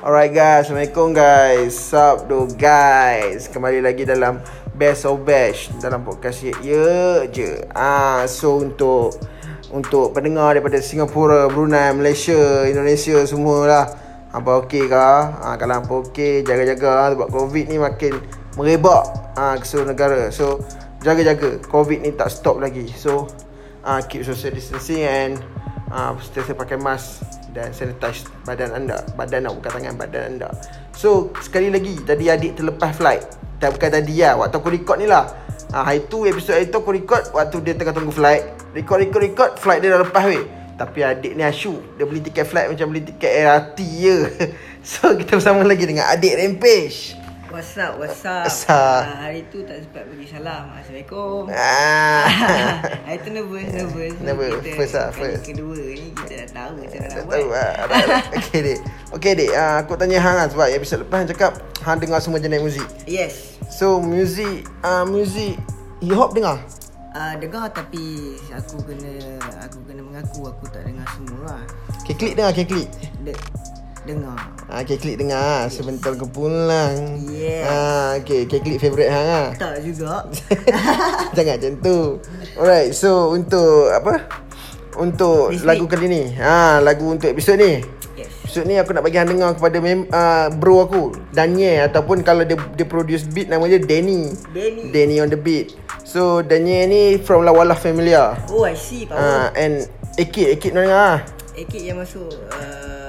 Alright guys, Assalamualaikum guys. Sup do guys. Kembali lagi dalam Best of Bash Dalam podcast ye, ye je. Ah, So untuk Untuk pendengar daripada Singapura, Brunei, Malaysia, Indonesia semualah. Apa okey ke? Ah, kalau apa okey, jaga-jaga Sebab COVID ni makin merebak ah, ke seluruh negara. So jaga-jaga. COVID ni tak stop lagi. So ah, keep social distancing and ah, Sentiasa pakai mask dan sanitize badan anda. Badan nak bukan tangan badan anda. So sekali lagi tadi adik terlepas flight. Tak bukan tadi lah waktu aku record ni lah. Ha, hari tu episod hari tu aku record waktu dia tengah tunggu flight. Record record record flight dia dah lepas weh. Tapi adik ni asyuk. Dia beli tiket flight macam beli tiket LRT je. So kita bersama lagi dengan adik Rampage What's up, what's up? What's up? Uh, hari tu tak sempat bagi salam. Assalamualaikum. ah. hari tu nervous, nervous. Nervous, Kita first lah, first. kedua ni kita dah tahu macam mana nak tahu buat. lah Alright. Okay dek Okay dek uh, Aku tanya Hang lah Sebab episod lepas Hang cakap Hang dengar semua jenis muzik Yes. So music uh, Music Hip hop dengar Uh, dengar tapi aku kena aku kena mengaku aku tak dengar semua lah. Okay klik dengar Okay klik De- dengar. Ah, okay klik dengar Sebentar ke pulang Yeah. ah, Okay Okay klik favourite hang lah Tak juga. Jangan macam tu Alright So untuk Apa Untuk This lagu week. kali ni ha, Lagu untuk episod ni yes. Episod ni aku nak bagi hang dengar kepada mem- uh, bro aku Daniel Ataupun kalau dia, dia produce beat Nama dia Danny Danny. Danny on the beat So Daniel ni From Lawala Familia Oh, I see. Power. uh, And Ekid Ekid nak dengar ah. Ekit yang masuk uh,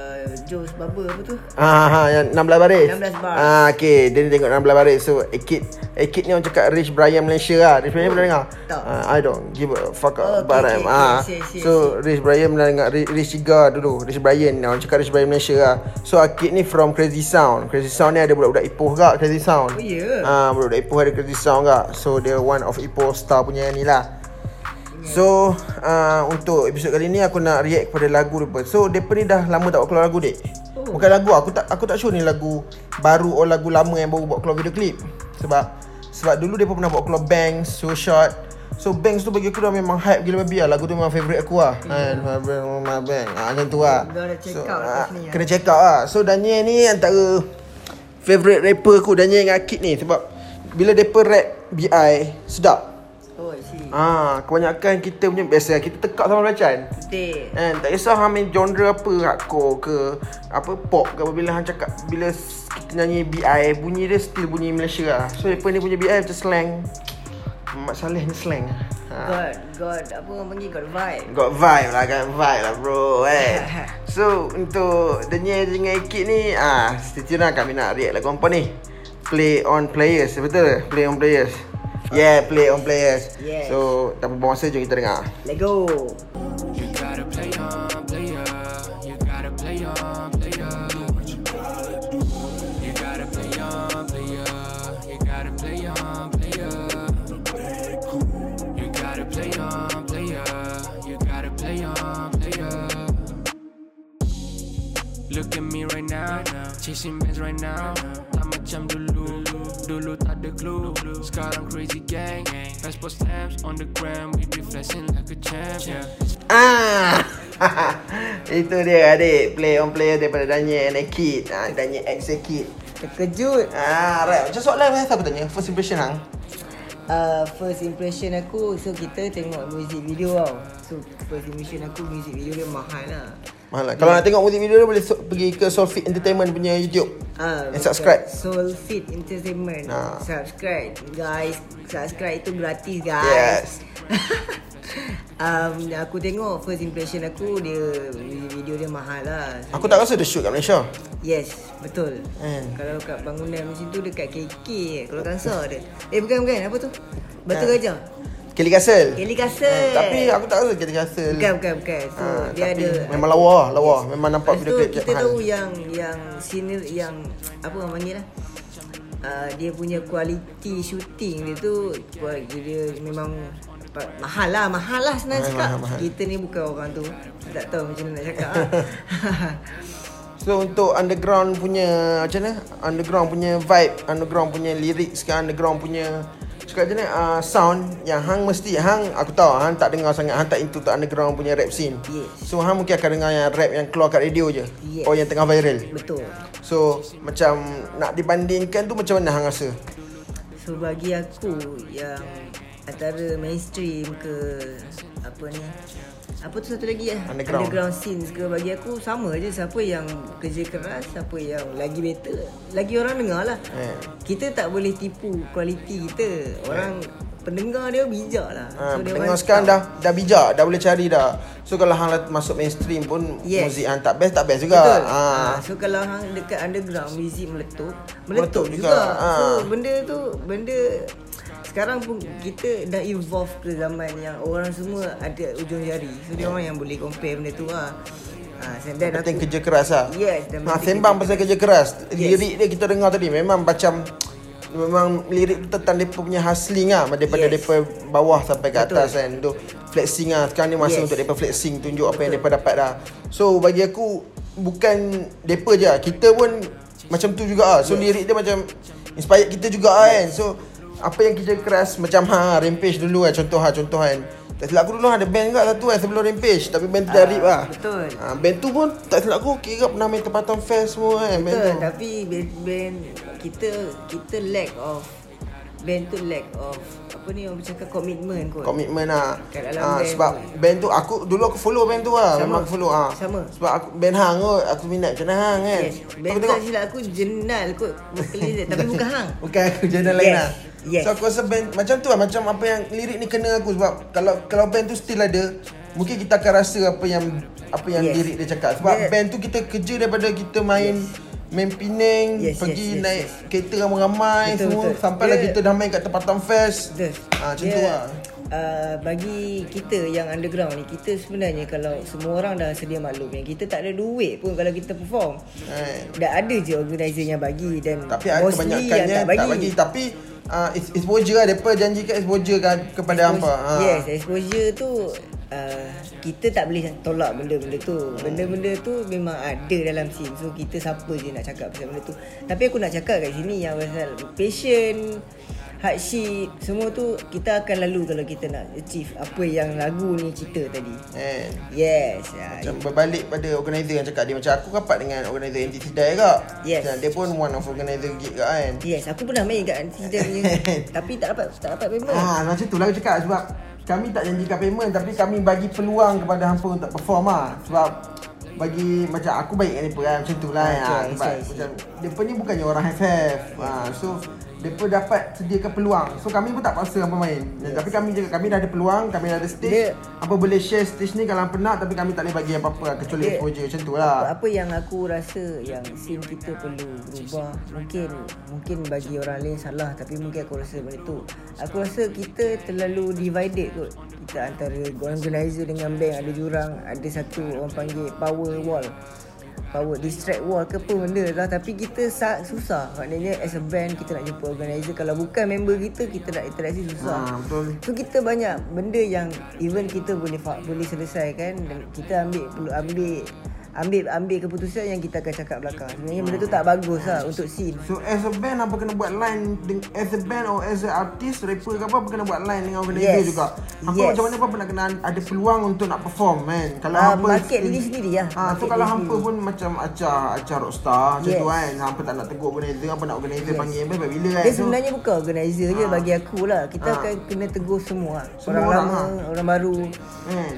Joe's Barber apa tu? Ah, ha, yang 16 baris 16 bars. Ah, okay Dia ni tengok 16 baris So Ekid Ekid ni orang cakap Rich Brian Malaysia lah Rich Brian pernah dengar? Tak. Ah, I don't give a fuck Oh, oh, okay, But okay, I'm okay. ah. See, see, So Rich Brian pernah dengar Rich, Cigar dulu Rich Brian Orang cakap Rich Brian Malaysia lah So Akid ni from Crazy Sound Crazy Sound ni ada budak-budak Ipoh kak Crazy Sound Oh, ya? Ah, Budak-budak Ipoh ada Crazy Sound kak So dia one of Ipoh star punya ni lah So uh, Untuk episod kali ni Aku nak react kepada lagu mereka So mereka ni dah lama tak buat keluar lagu dek Oh. Bukan lagu Aku tak aku tak sure ni lagu Baru or lagu lama yang baru buat keluar video klip. Sebab Sebab dulu dia pernah buat keluar Banks So Short. So Banks tu bagi aku dah memang hype gila babi lah. Lagu tu memang favourite aku lah. Yeah. My Bank, my Bank ah, Macam tu lah. Ada check so, out ah, lepas ni, ah. Kena check out lah. So Daniel ni antara Favourite rapper aku Daniel dengan Akid ni. Sebab Bila mereka rap BI Sedap. Ah, kebanyakan kita punya biasa kita tekak sama bacaan. Betul. Kan, tak kisah hang main genre apa, hardcore ke apa pop ke apa bila hang cakap bila kita nyanyi BI bunyi dia still bunyi Malaysia lah. So depa ni punya BI macam slang. Mak Saleh ni slang. Ha. God, God, apa orang panggil God vibe. Got vibe lah, got vibe lah bro eh. So untuk Daniel dengan Ekid ni ah stay tune lah kami nak react lagu apa ni. Play on players, betul? Play on players. Yeah, play on players. Yes. So, tak buang masa jom kita dengar. Let go. You gotta play on, player. You gotta play on, player. You gotta play on, player. You gotta play on, player. You gotta play on, player. You gotta play on, player. Look at me right now, chasing bands right now. Tak macam dulu, dulu tak ada clue. Sekarang crazy gang, passport stamps on the gram. We be flexing like a champ. Yeah. Ah. Itu dia adik Play on player daripada Daniel and Ekid. Ah, Daniel X Ekid. Terkejut. Ah, right. Macam soalan apa aku tanya? First impression hang. Uh, first impression aku So kita tengok music video tau So first impression aku music video dia mahal lah Mahal lah. Kalau nak tengok muzik video dia boleh so, pergi ke Soulfit Entertainment punya YouTube. Ah, And subscribe. Soul Fit Entertainment Ah. Subscribe Guys Subscribe itu gratis guys Yes. um, Aku tengok first impression aku Dia video dia mahal lah Aku tak rasa dia shoot kat Malaysia. Yes, betul. Hmm. Kalau kat bangunan macam tu dekat KK kalau kansa dia. Eh bukan bukan apa tu? Batu Ha. Gajah. Kelly Castle. Kelly Castle. Ah, tapi aku tak rasa Kelly Castle. bukan bukan bukan. So Ah, dia tapi ada memang lawa lah, lawa. Memang nampak video tu klip kita tahu yang yang sini yang apa orang panggil lah. Uh, dia punya kualiti shooting dia tu dia memang mahal lah mahal lah senang Mahal, cakap mahal, mahal. kita ni bukan orang tu tak tahu macam mana nak cakap lah. So untuk underground punya macam mana? Underground punya vibe, underground punya lyrics ke underground punya macam Cakap je ni uh, sound yang hang mesti hang aku tahu hang tak dengar sangat hang tak into tak underground punya rap scene. Yes. So hang mungkin akan dengar yang rap yang keluar kat radio je. Yes. Or yang tengah viral. Betul. So macam nak dibandingkan tu macam mana hang rasa? So bagi aku yang antara mainstream ke apa ni apa tu satu lagi ya Underground. underground scenes ke bagi aku sama je siapa yang kerja keras siapa yang lagi better lagi orang dengar lah Eh. kita tak boleh tipu kualiti kita orang pendengar dia bijak lah Ha, dia pendengar sekarang dah dah bijak, dah boleh cari dah. So kalau hang masuk mainstream pun Yes. muzik hang tak best tak best juga. Betul. Ha. Ha. So kalau hang dekat underground muzik meletup, Meletup meletup, juga. juga. Ha. So benda tu benda sekarang pun kita dah evolve ke zaman yang orang semua ada ujung jari. So dia orang yang boleh compare benda tu lah. Ha, then Penting aku, kerja keras lah. Yes, Ha, sembang kerja pasal kerja keras. Yes. Lirik dia kita dengar tadi memang macam memang lirik tu tentang depa punya hustling lah daripada Yes. depa bawah sampai ke Betul. atas kan. Tu flexing lah. Sekarang ni masa Yes. untuk depa flexing tunjuk apa yang depa dapat dah. So bagi aku bukan depa je lah. Kita pun macam tu juga ah. So lirik dia macam inspired kita juga ah kan. So apa yang kerja keras macam ha Rampage dulu kan contoh ha contoh kan. Tak silap aku dulu ada band juga satu kan sebelum Rampage tapi band tu dah Ah, rip lah. betul. Ha, band tu pun tak silap aku kira pernah main tempatan fest semua kan band Betul, tu. tapi band, band kita kita lack of band tu lack of apa ni orang bercakap komitmen kot. Komitmen lah ha, band Sebab tu. band tu aku Dulu aku follow band tu lah Sama. Memang aku follow ha. Sama. Sebab aku band hang kot Aku minat macam hang kan Yes. Aku Band tu silap aku jenal kot tapi bukan hang. Bukan aku channel lain Yes. lah Yes. So aku rasa band Macam tu lah Macam apa yang lirik ni kena aku Sebab kalau kalau band tu still ada Mungkin kita akan rasa apa yang Apa yang Yes. lirik dia cakap Sebab Dia- band tu kita kerja daripada kita main Main Penang Yes, Pergi yes, yes, naik yes. kereta ramai-ramai Betul, semua betul. Sampailah Dia- kita dah main kat tempatan fest Betul. Ah, macam Dia, tu lah. Uh, bagi kita yang underground ni kita sebenarnya kalau semua orang dah sedia maklum yang kita tak ada duit pun kalau kita perform Kan. dah ada je organizer yang bagi dan Tapi ada kebanyakannya yang tak bagi. Tapi uh, exposure lah. Mereka janjikan exposure kan kepada hampa. Ha. Yes, exposure tu uh, kita tak boleh tolak benda-benda tu. Benda-benda tu memang ada dalam scene. So kita siapa je nak cakap pasal benda tu. Tapi aku nak cakap kat sini yang pasal passion, hardship, semua tu kita akan lalu kalau kita nak achieve apa yang lagu ni cerita tadi. Kan. Yes. Macam berbalik pada organizer yang cakap dia Macam aku rapat dengan organizer NTC Dai kak Yes. Dia pun one of organizer gig kak kan Yes, aku pernah main kat Anti dia punya tapi tak dapat tak dapat payment. Ah, macam tu lah aku cakap sebab kami tak janjikan payment tapi kami bagi peluang kepada hampa untuk perform lah. Sebab bagi macam aku baik dengan mereka kan macam tu lah. Okay, sebab macam mereka ni bukannya orang FF ah, so mereka dapat sediakan peluang. So kami pun tak paksa hampa main. Yes. tapi kami juga kami dah ada peluang kami dah ada stage. Apa boleh share stage ni kalau hampa nak tapi kami tak boleh bagi apa-apa lah, kecuali Dia- exposure. Macam tu lah. Apa yang aku rasa yang scene kita perlu berubah Mungkin mungkin bagi orang lain salah Tapi mungkin aku rasa benda tu. Aku rasa kita terlalu divided kot. Kita antara organizer dengan band ada jurang Ada satu orang panggil power wall Power distract wall ke apa benda lah. Tapi kita sa- susah. Maknanya as a band kita nak jumpa organizer. Kalau bukan member kita kita nak interaksi susah. Ah, betul. So kita banyak benda yang even kita boleh boleh selesaikan. Dan kita ambil perlu ambil ambil ambil keputusan yang kita akan cakap belakang. Sebenarnya benda tu tak bagus lah untuk scene. So as a band apa kena buat line As a band or as a artist Rapper ke apa Apa kena buat line dengan organizer Yes. juga Apa Yes. macam mana apa nak kena ada peluang untuk nak perform kan Kalau Ah, hampa market diri sendiri lah. ha, So kalau hampa sendiri. pun macam acar Acar rockstar Macam Yes. tu kan Hampa tak nak tegur organizer Hampa nak organizer panggil Sampai bila kan Dia So, sebenarnya bukan organizer je bagi aku lah. Kita Ah. akan kena tegur semua. Semua orang, orang lama, lah. orang baru. kan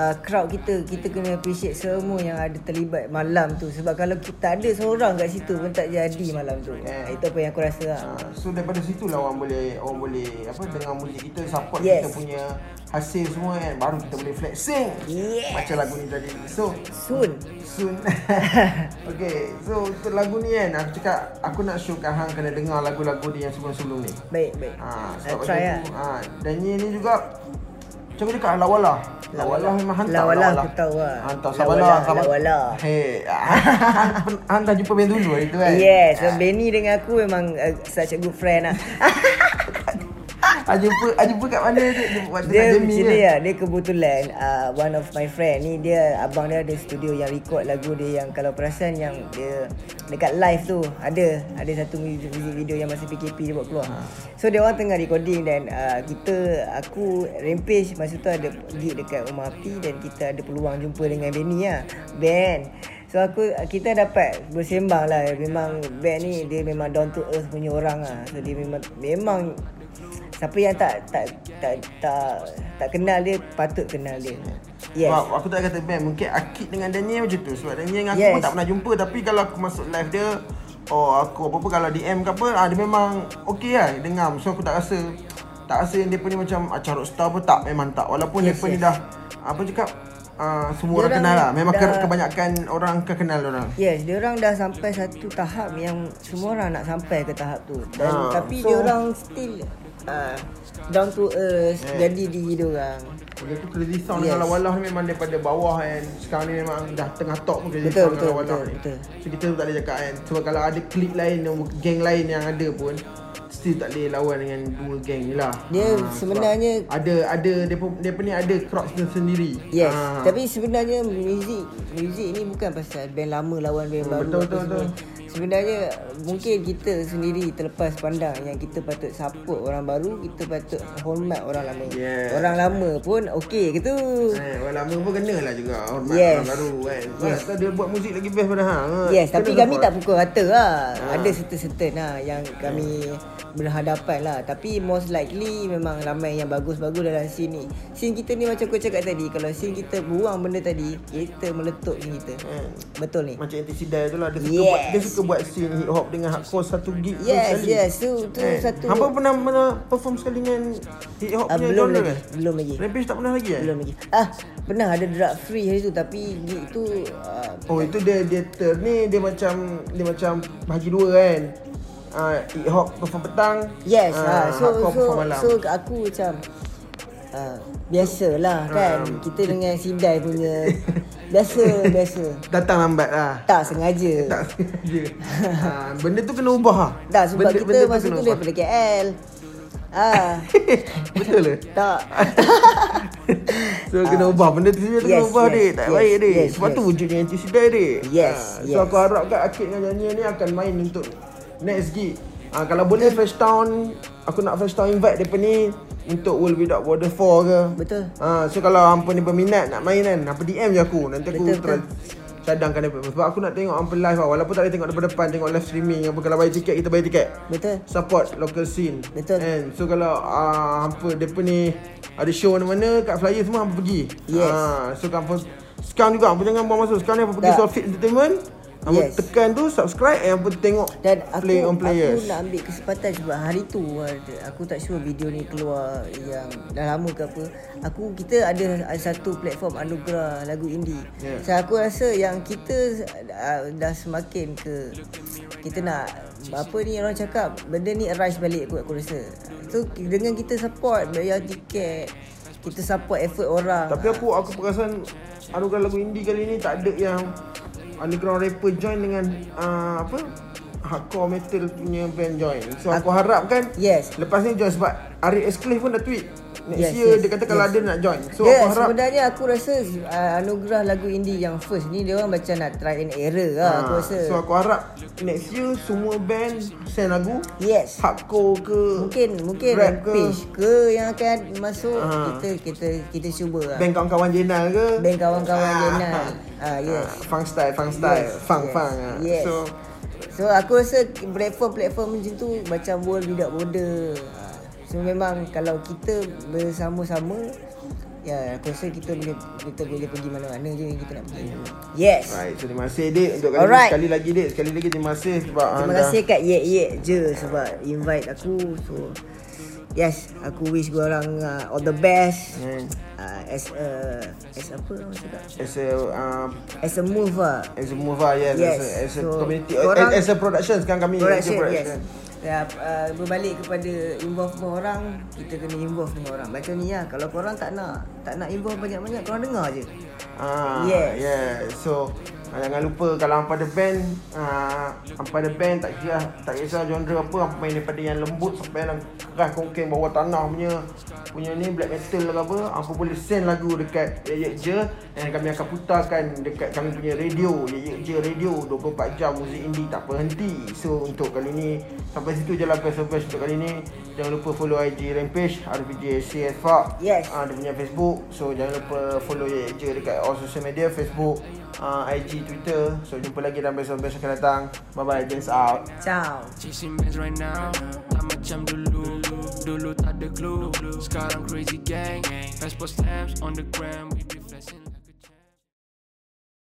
Uh, crowd kita kita kena appreciate semua yang ada terlibat malam tu sebab kalau kita ada seorang kat situ pun tak jadi malam tu. Yeah. Itu apa yang aku rasa lah. ha, So daripada situ lah orang boleh Orang boleh Apa dengar muzik kita Support Yes. kita punya Hasil semua kan Baru kita boleh flexing Yes. Macam lagu ni tadi So Soon. Soon Okay So untuk lagu ni kan Aku cakap Aku nak showkan Hang kena dengar lagu-lagu dia yang sebelum-sebelum ni Baik, baik. ha, Sebab try bagi lah. ha, Dan ni ni juga Macam aku cakap Lawala? Lawala memang hantar. Lawala aku tahu lah. Hantar Lawala, Sabala Sabala Lawala. Hei Han- jumpa band dulu hari tu kan? Yes, so Benny dengan aku memang uh, such a good friend lah. Ah jumpa, ah jumpa kat mana tu? Dia buat Dia ni ke? lah. Dia kebetulan uh, One of my friend ni Dia abang dia ada studio Yang record lagu dia Yang kalau perasan Yang dia Dekat live tu. Ada Ada satu music, video Yang masa PKP dia buat keluar. So dia orang tengah recording Dan uh, kita Aku Rampage. Masa tu ada gig dekat rumah api Dan kita ada peluang jumpa dengan Benny lah. Band So aku kita dapat bersembang lah Memang band ni dia memang down to earth punya orang lah So dia memang Memang Siapa yang tak tak tak tak tak kenal dia patut kenal dia. Yes. Sebab aku tak kata band Mungkin Akid dengan Daniel macam tu Sebab Daniel dengan aku Yes. pun tak pernah jumpa Tapi kalau aku masuk live dia Oh aku apa-apa kalau DM ke apa ah, Dia memang okay lah Dengar So aku tak rasa Tak rasa yang dia ni macam ah, Carut star pun tak Memang tak Walaupun Yes, yes, dia ni yes. dah Apa cakap ah, Semua Dia orang kenal lah Memang dah- ke- kebanyakan orang akan kenal orang Yes, dia orang dah sampai satu tahap yang semua orang nak sampai ke tahap tu. Dan Ah, tapi so- dia orang still uh, down to earth Yeah. jadi diri dia orang. Benda tu Crazy Sound Yes. dengan Lawalah ni memang daripada bawah kan Sekarang ni memang dah tengah top pun Crazy Betul, Sound betul, dengan Lawalah betul, ni betul. So kita tak boleh cakap kan Sebab kalau ada klik lain, geng lain yang ada pun Still tak boleh lawan dengan dua geng ni lah Dia sebab sebenarnya- Ada, ada, dia pun ni ada crowd dia sendiri Yes, Ah. tapi sebenarnya muzik muzik ni bukan pasal band lama lawan band Hmm, baru. betul, betul, semua. Sebenarnya mungkin kita sendiri terlepas pandang yang kita patut support orang baru, kita patut hormat orang lama. Yeah. Orang lama pun okey ke tu? Eh, orang lama pun kena lah juga hormat Yes. orang baru kan Sebab Yes. yes. dia buat muzik lagi best pada hang Yes, Kena tapi kami tak pukul rata lah. Ha. Ada certain-certain lah yang kami berhadapan lah. Tapi most likely memang ramai yang bagus-bagus dalam scene ni. Scene kita ni macam aku cakap tadi, kalau scene kita buang benda tadi, kita meletup scene kita. Hmm. Betul ni. Macam Antisidai tu lah Dia suka Yes. buat Dia suka buat scene hip hop Dengan hardcore satu gig tu Yes, sekali. yes. Tu, tu Eh, satu... Hampa pernah, pernah perform sekali dengan hip hop Ah, punya belum genre lagi. ke? Belum lagi. Rampage tak pernah lagi eh? Belum lagi. Ah, pernah ada drug free hari tu tapi gig tu uh, Oh itu dia dia turn ni dia macam dia macam bagi dua kan. Ah hip hop perform petang. Yes, ah, ah, so hardcore so perform malam. so aku macam uh, biasalah kan Um. kita dengan Sidai punya biasa biasa. Datang lambat lah. Tak sengaja. Tak sengaja. ah, benda tu kena ubah lah. Tak sebab benda, kita benda masa tu ubah. daripada KL. Ah, Betul ke? tak. So kena ubah Benda tu dia kena Yes, ubah yes, dik Tak yes, baik dik yes, Sebab tu yes. wujudnya anti-sidai dik Yes, Ah, yes. So aku harapkan Akid dengan nyanyian ni Akan main untuk Next gig Ah, Kalau boleh Fresh Town Aku nak Fresh Town invite Depa ni Untuk World Without Border 4 ke Betul. Ah, So kalau hampa ni berminat Nak main kan Hampa DM je aku Nanti aku Betul, try Cadangkan dia Sebab aku nak tengok hampa live lah Walaupun tak boleh tengok daripada depan Tengok live streaming apa Kalau bayar tiket Kita bayar tiket Betul. support local scene. Betul. And so kalau uh, hampa depa ni ada show mana-mana kat flyer semua hampa pergi. Yes. Ah, so hampa sekarang juga hampa jangan buang masa. Sekarang ni hampa pergi. Solfit Entertainment. Hampa Yes. tekan tu subscribe and hampa tengok Dan aku play on players. aku nak ambil kesempatan sebab hari tu aku tak sure video ni keluar yang dah lama ke apa. Aku kita ada, ada satu platform anugerah lagu indie. Yeah. So aku rasa yang kita uh, dah semakin ke kita nak apa ni orang cakap benda ni arise balik aku aku rasa. So dengan kita support bayar tiket kita support effort orang. Tapi aku aku perasan anugerah lagu indie kali ni tak ada yang underground rapper join dengan uh, apa hardcore metal punya band join. So aku harapkan Yes. lepas ni join sebab Arif Esclave pun dah tweet next Yes, year yes, dia kata kalau yes. ada nak join. So dia aku harap sebenarnya aku rasa uh, anugerah lagu indie yang first ni dia orang macam nak try and error lah aku Ah, rasa. So aku harap next year semua band send lagu yes. hardcore ke Mungkin mungkin rap ke Rampage ke yang akan masuk Ah. kita kita kita cuba lah. band kawan-kawan Jenal ke Band kawan-kawan Ah. Jenal. Ah yes. Ah, funk style funk style Yes, funk yes, funk ah. yes. So So aku rasa platform-platform macam tu macam world without border. So memang kalau kita bersama-sama ya aku rasa kita boleh kita boleh pergi mana-mana je yang kita nak pergi. Yes. Right, so terima kasih Dik untuk kali Alright. sekali lagi Dik. Sekali lagi terima kasih sebab Terima anda kasih kat Yek Yek je sebab invite aku. So yes, aku wish korang uh, all the best. Hmm. Uh, as a as apa orang cakap? as a uh, As a move lah. as a mover yes, Yes. as a, as a So, community korang- as, as a production sekarang kami Production, a yes. Ya, uh, berbalik kepada involvement orang, kita kena involve dengan orang. Macam ni lah, kalau korang tak nak tak nak involve banyak-banyak, korang dengar je. Ah, Yes. yeah. So uh, Jangan lupa kalau hampa ada band uh, Hampa ada band tak kira Tak kisah genre apa Hampa main daripada yang lembut Sampai yang keras kongkeng bawah tanah punya Punya ni black metal lah apa Hampa boleh send lagu dekat Ye Ye Je Dan kami akan putarkan dekat kami punya radio Ye Ye Je Radio 24 jam muzik indie tak berhenti. So untuk kali ni Sampai situ je lah best untuk kali ni. Jangan lupa follow IG Rampage RPJ CS Fak Yes. Ah, dia punya Facebook. So jangan lupa follow Ye Ye Je dekat all social media Facebook uh, IG Twitter. So jumpa lagi dalam besok. Besok akan datang. Bye bye Dance out. Ciao. Chasing bands right now. Tak macam dulu. Dulu tak ada clue. Sekarang crazy gang. Passport stamps on the gram. We be